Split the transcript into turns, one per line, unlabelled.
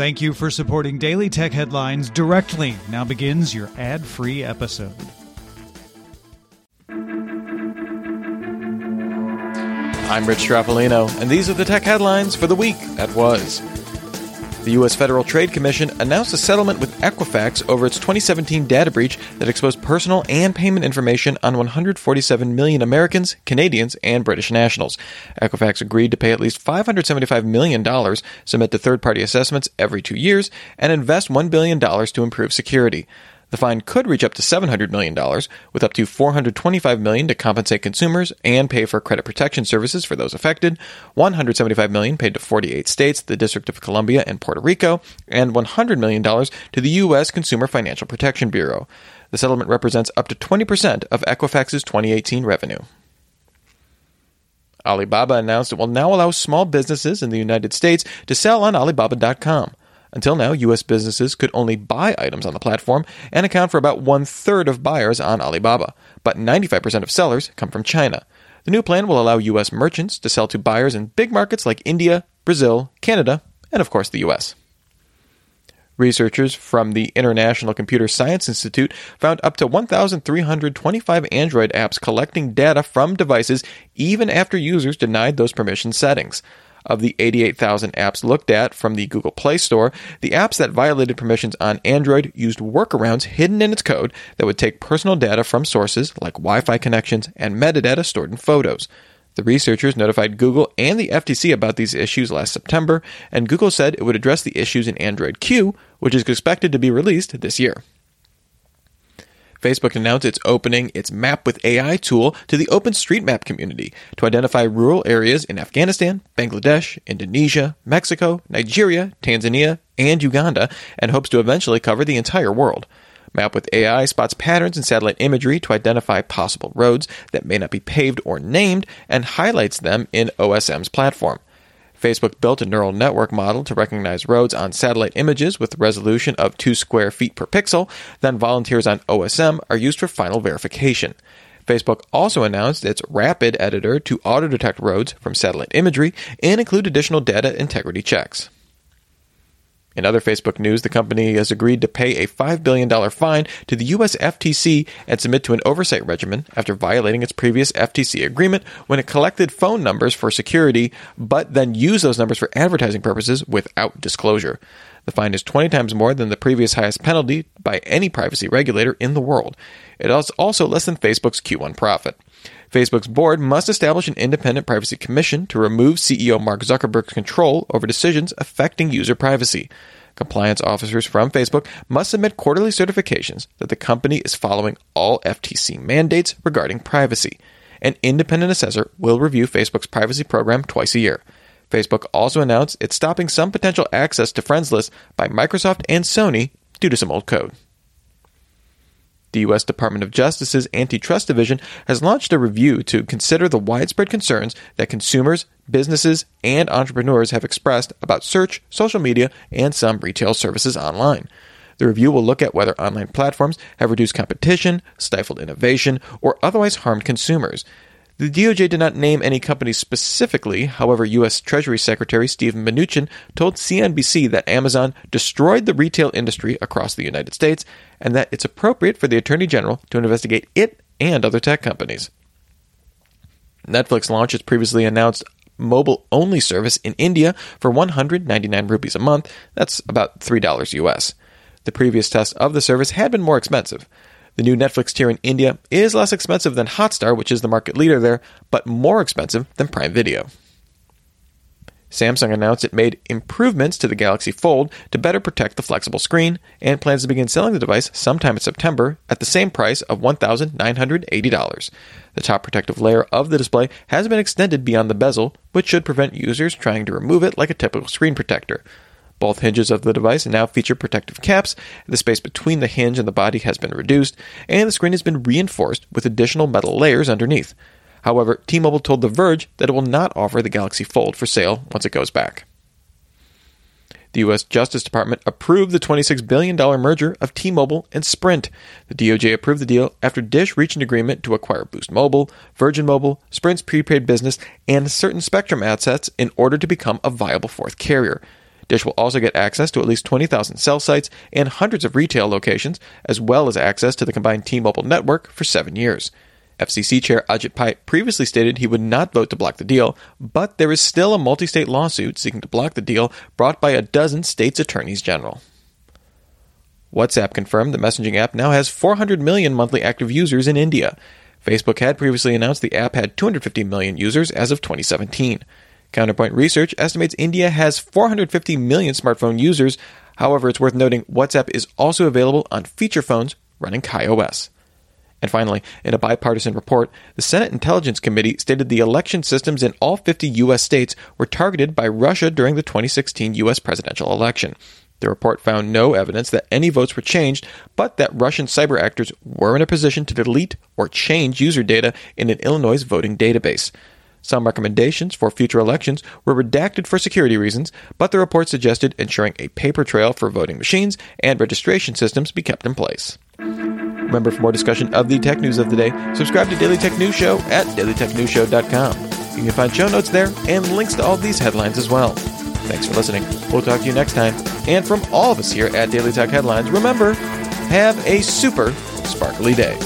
Thank you for supporting Daily Tech Headlines directly. Now begins your ad free episode.
I'm Rich Stroffolino, and these are the tech headlines for the week that was. The U.S. Federal Trade Commission announced a settlement with Equifax over its 2017 data breach that exposed personal and payment information on 147 million Americans, Canadians, and British nationals. Equifax agreed to pay at least $575 million, submit to third party assessments every two years, and invest $1 billion to improve security. The fine could reach up to $700 million, with up to 425 million to compensate consumers and pay for credit protection services for those affected, 175 million paid to 48 states, the District of Columbia, and Puerto Rico, and $100 million to the U.S. Consumer Financial Protection Bureau. The settlement represents up to 20% of Equifax's 2018 revenue. Alibaba announced it will now allow small businesses in the United States to sell on Alibaba.com. Until now, U.S. businesses could only buy items on the platform and account for about one third of buyers on Alibaba, but 95% of sellers come from China. The new plan will allow U.S. merchants to sell to buyers in big markets like India, Brazil, Canada, and of course the U.S. Researchers from the International Computer Science Institute found up to 1,325 Android apps collecting data from devices even after users denied those permission settings. Of the 88,000 apps looked at from the Google Play Store, the apps that violated permissions on Android used workarounds hidden in its code that would take personal data from sources like Wi Fi connections and metadata stored in photos. The researchers notified Google and the FTC about these issues last September, and Google said it would address the issues in Android Q, which is expected to be released this year. Facebook announced it's opening its Map with AI tool to the OpenStreetMap community to identify rural areas in Afghanistan, Bangladesh, Indonesia, Mexico, Nigeria, Tanzania, and Uganda, and hopes to eventually cover the entire world. Map with AI spots patterns in satellite imagery to identify possible roads that may not be paved or named and highlights them in OSM's platform. Facebook built a neural network model to recognize roads on satellite images with resolution of 2 square feet per pixel. Then volunteers on OSM are used for final verification. Facebook also announced its Rapid editor to auto detect roads from satellite imagery and include additional data integrity checks. In other Facebook news, the company has agreed to pay a $5 billion fine to the U.S. FTC and submit to an oversight regimen after violating its previous FTC agreement when it collected phone numbers for security, but then used those numbers for advertising purposes without disclosure. The fine is 20 times more than the previous highest penalty by any privacy regulator in the world. It is also less than Facebook's Q1 profit. Facebook's board must establish an independent privacy commission to remove CEO Mark Zuckerberg's control over decisions affecting user privacy. Compliance officers from Facebook must submit quarterly certifications that the company is following all FTC mandates regarding privacy. An independent assessor will review Facebook's privacy program twice a year. Facebook also announced it's stopping some potential access to friends lists by Microsoft and Sony due to some old code. The U.S. Department of Justice's Antitrust Division has launched a review to consider the widespread concerns that consumers, businesses, and entrepreneurs have expressed about search, social media, and some retail services online. The review will look at whether online platforms have reduced competition, stifled innovation, or otherwise harmed consumers. The DOJ did not name any companies specifically. However, U.S. Treasury Secretary Steven Mnuchin told CNBC that Amazon destroyed the retail industry across the United States and that it's appropriate for the Attorney General to investigate it and other tech companies. Netflix launched its previously announced mobile only service in India for 199 rupees a month. That's about $3 US. The previous test of the service had been more expensive. The new Netflix tier in India is less expensive than Hotstar, which is the market leader there, but more expensive than Prime Video. Samsung announced it made improvements to the Galaxy Fold to better protect the flexible screen and plans to begin selling the device sometime in September at the same price of $1,980. The top protective layer of the display has been extended beyond the bezel, which should prevent users trying to remove it like a typical screen protector. Both hinges of the device now feature protective caps, the space between the hinge and the body has been reduced, and the screen has been reinforced with additional metal layers underneath. However, T Mobile told The Verge that it will not offer the Galaxy Fold for sale once it goes back. The U.S. Justice Department approved the $26 billion merger of T Mobile and Sprint. The DOJ approved the deal after Dish reached an agreement to acquire Boost Mobile, Virgin Mobile, Sprint's prepaid business, and certain Spectrum assets in order to become a viable fourth carrier. Dish will also get access to at least 20,000 cell sites and hundreds of retail locations, as well as access to the combined T Mobile network for seven years. FCC Chair Ajit Pai previously stated he would not vote to block the deal, but there is still a multi state lawsuit seeking to block the deal brought by a dozen states' attorneys general. WhatsApp confirmed the messaging app now has 400 million monthly active users in India. Facebook had previously announced the app had 250 million users as of 2017. Counterpoint Research estimates India has 450 million smartphone users. However, it's worth noting WhatsApp is also available on feature phones running KaiOS. And finally, in a bipartisan report, the Senate Intelligence Committee stated the election systems in all 50 U.S. states were targeted by Russia during the 2016 U.S. presidential election. The report found no evidence that any votes were changed, but that Russian cyber actors were in a position to delete or change user data in an Illinois voting database. Some recommendations for future elections were redacted for security reasons, but the report suggested ensuring a paper trail for voting machines and registration systems be kept in place. Remember, for more discussion of the tech news of the day, subscribe to Daily Tech News Show at dailytechnewsshow.com. You can find show notes there and links to all these headlines as well. Thanks for listening. We'll talk to you next time. And from all of us here at Daily Tech Headlines, remember, have a super sparkly day.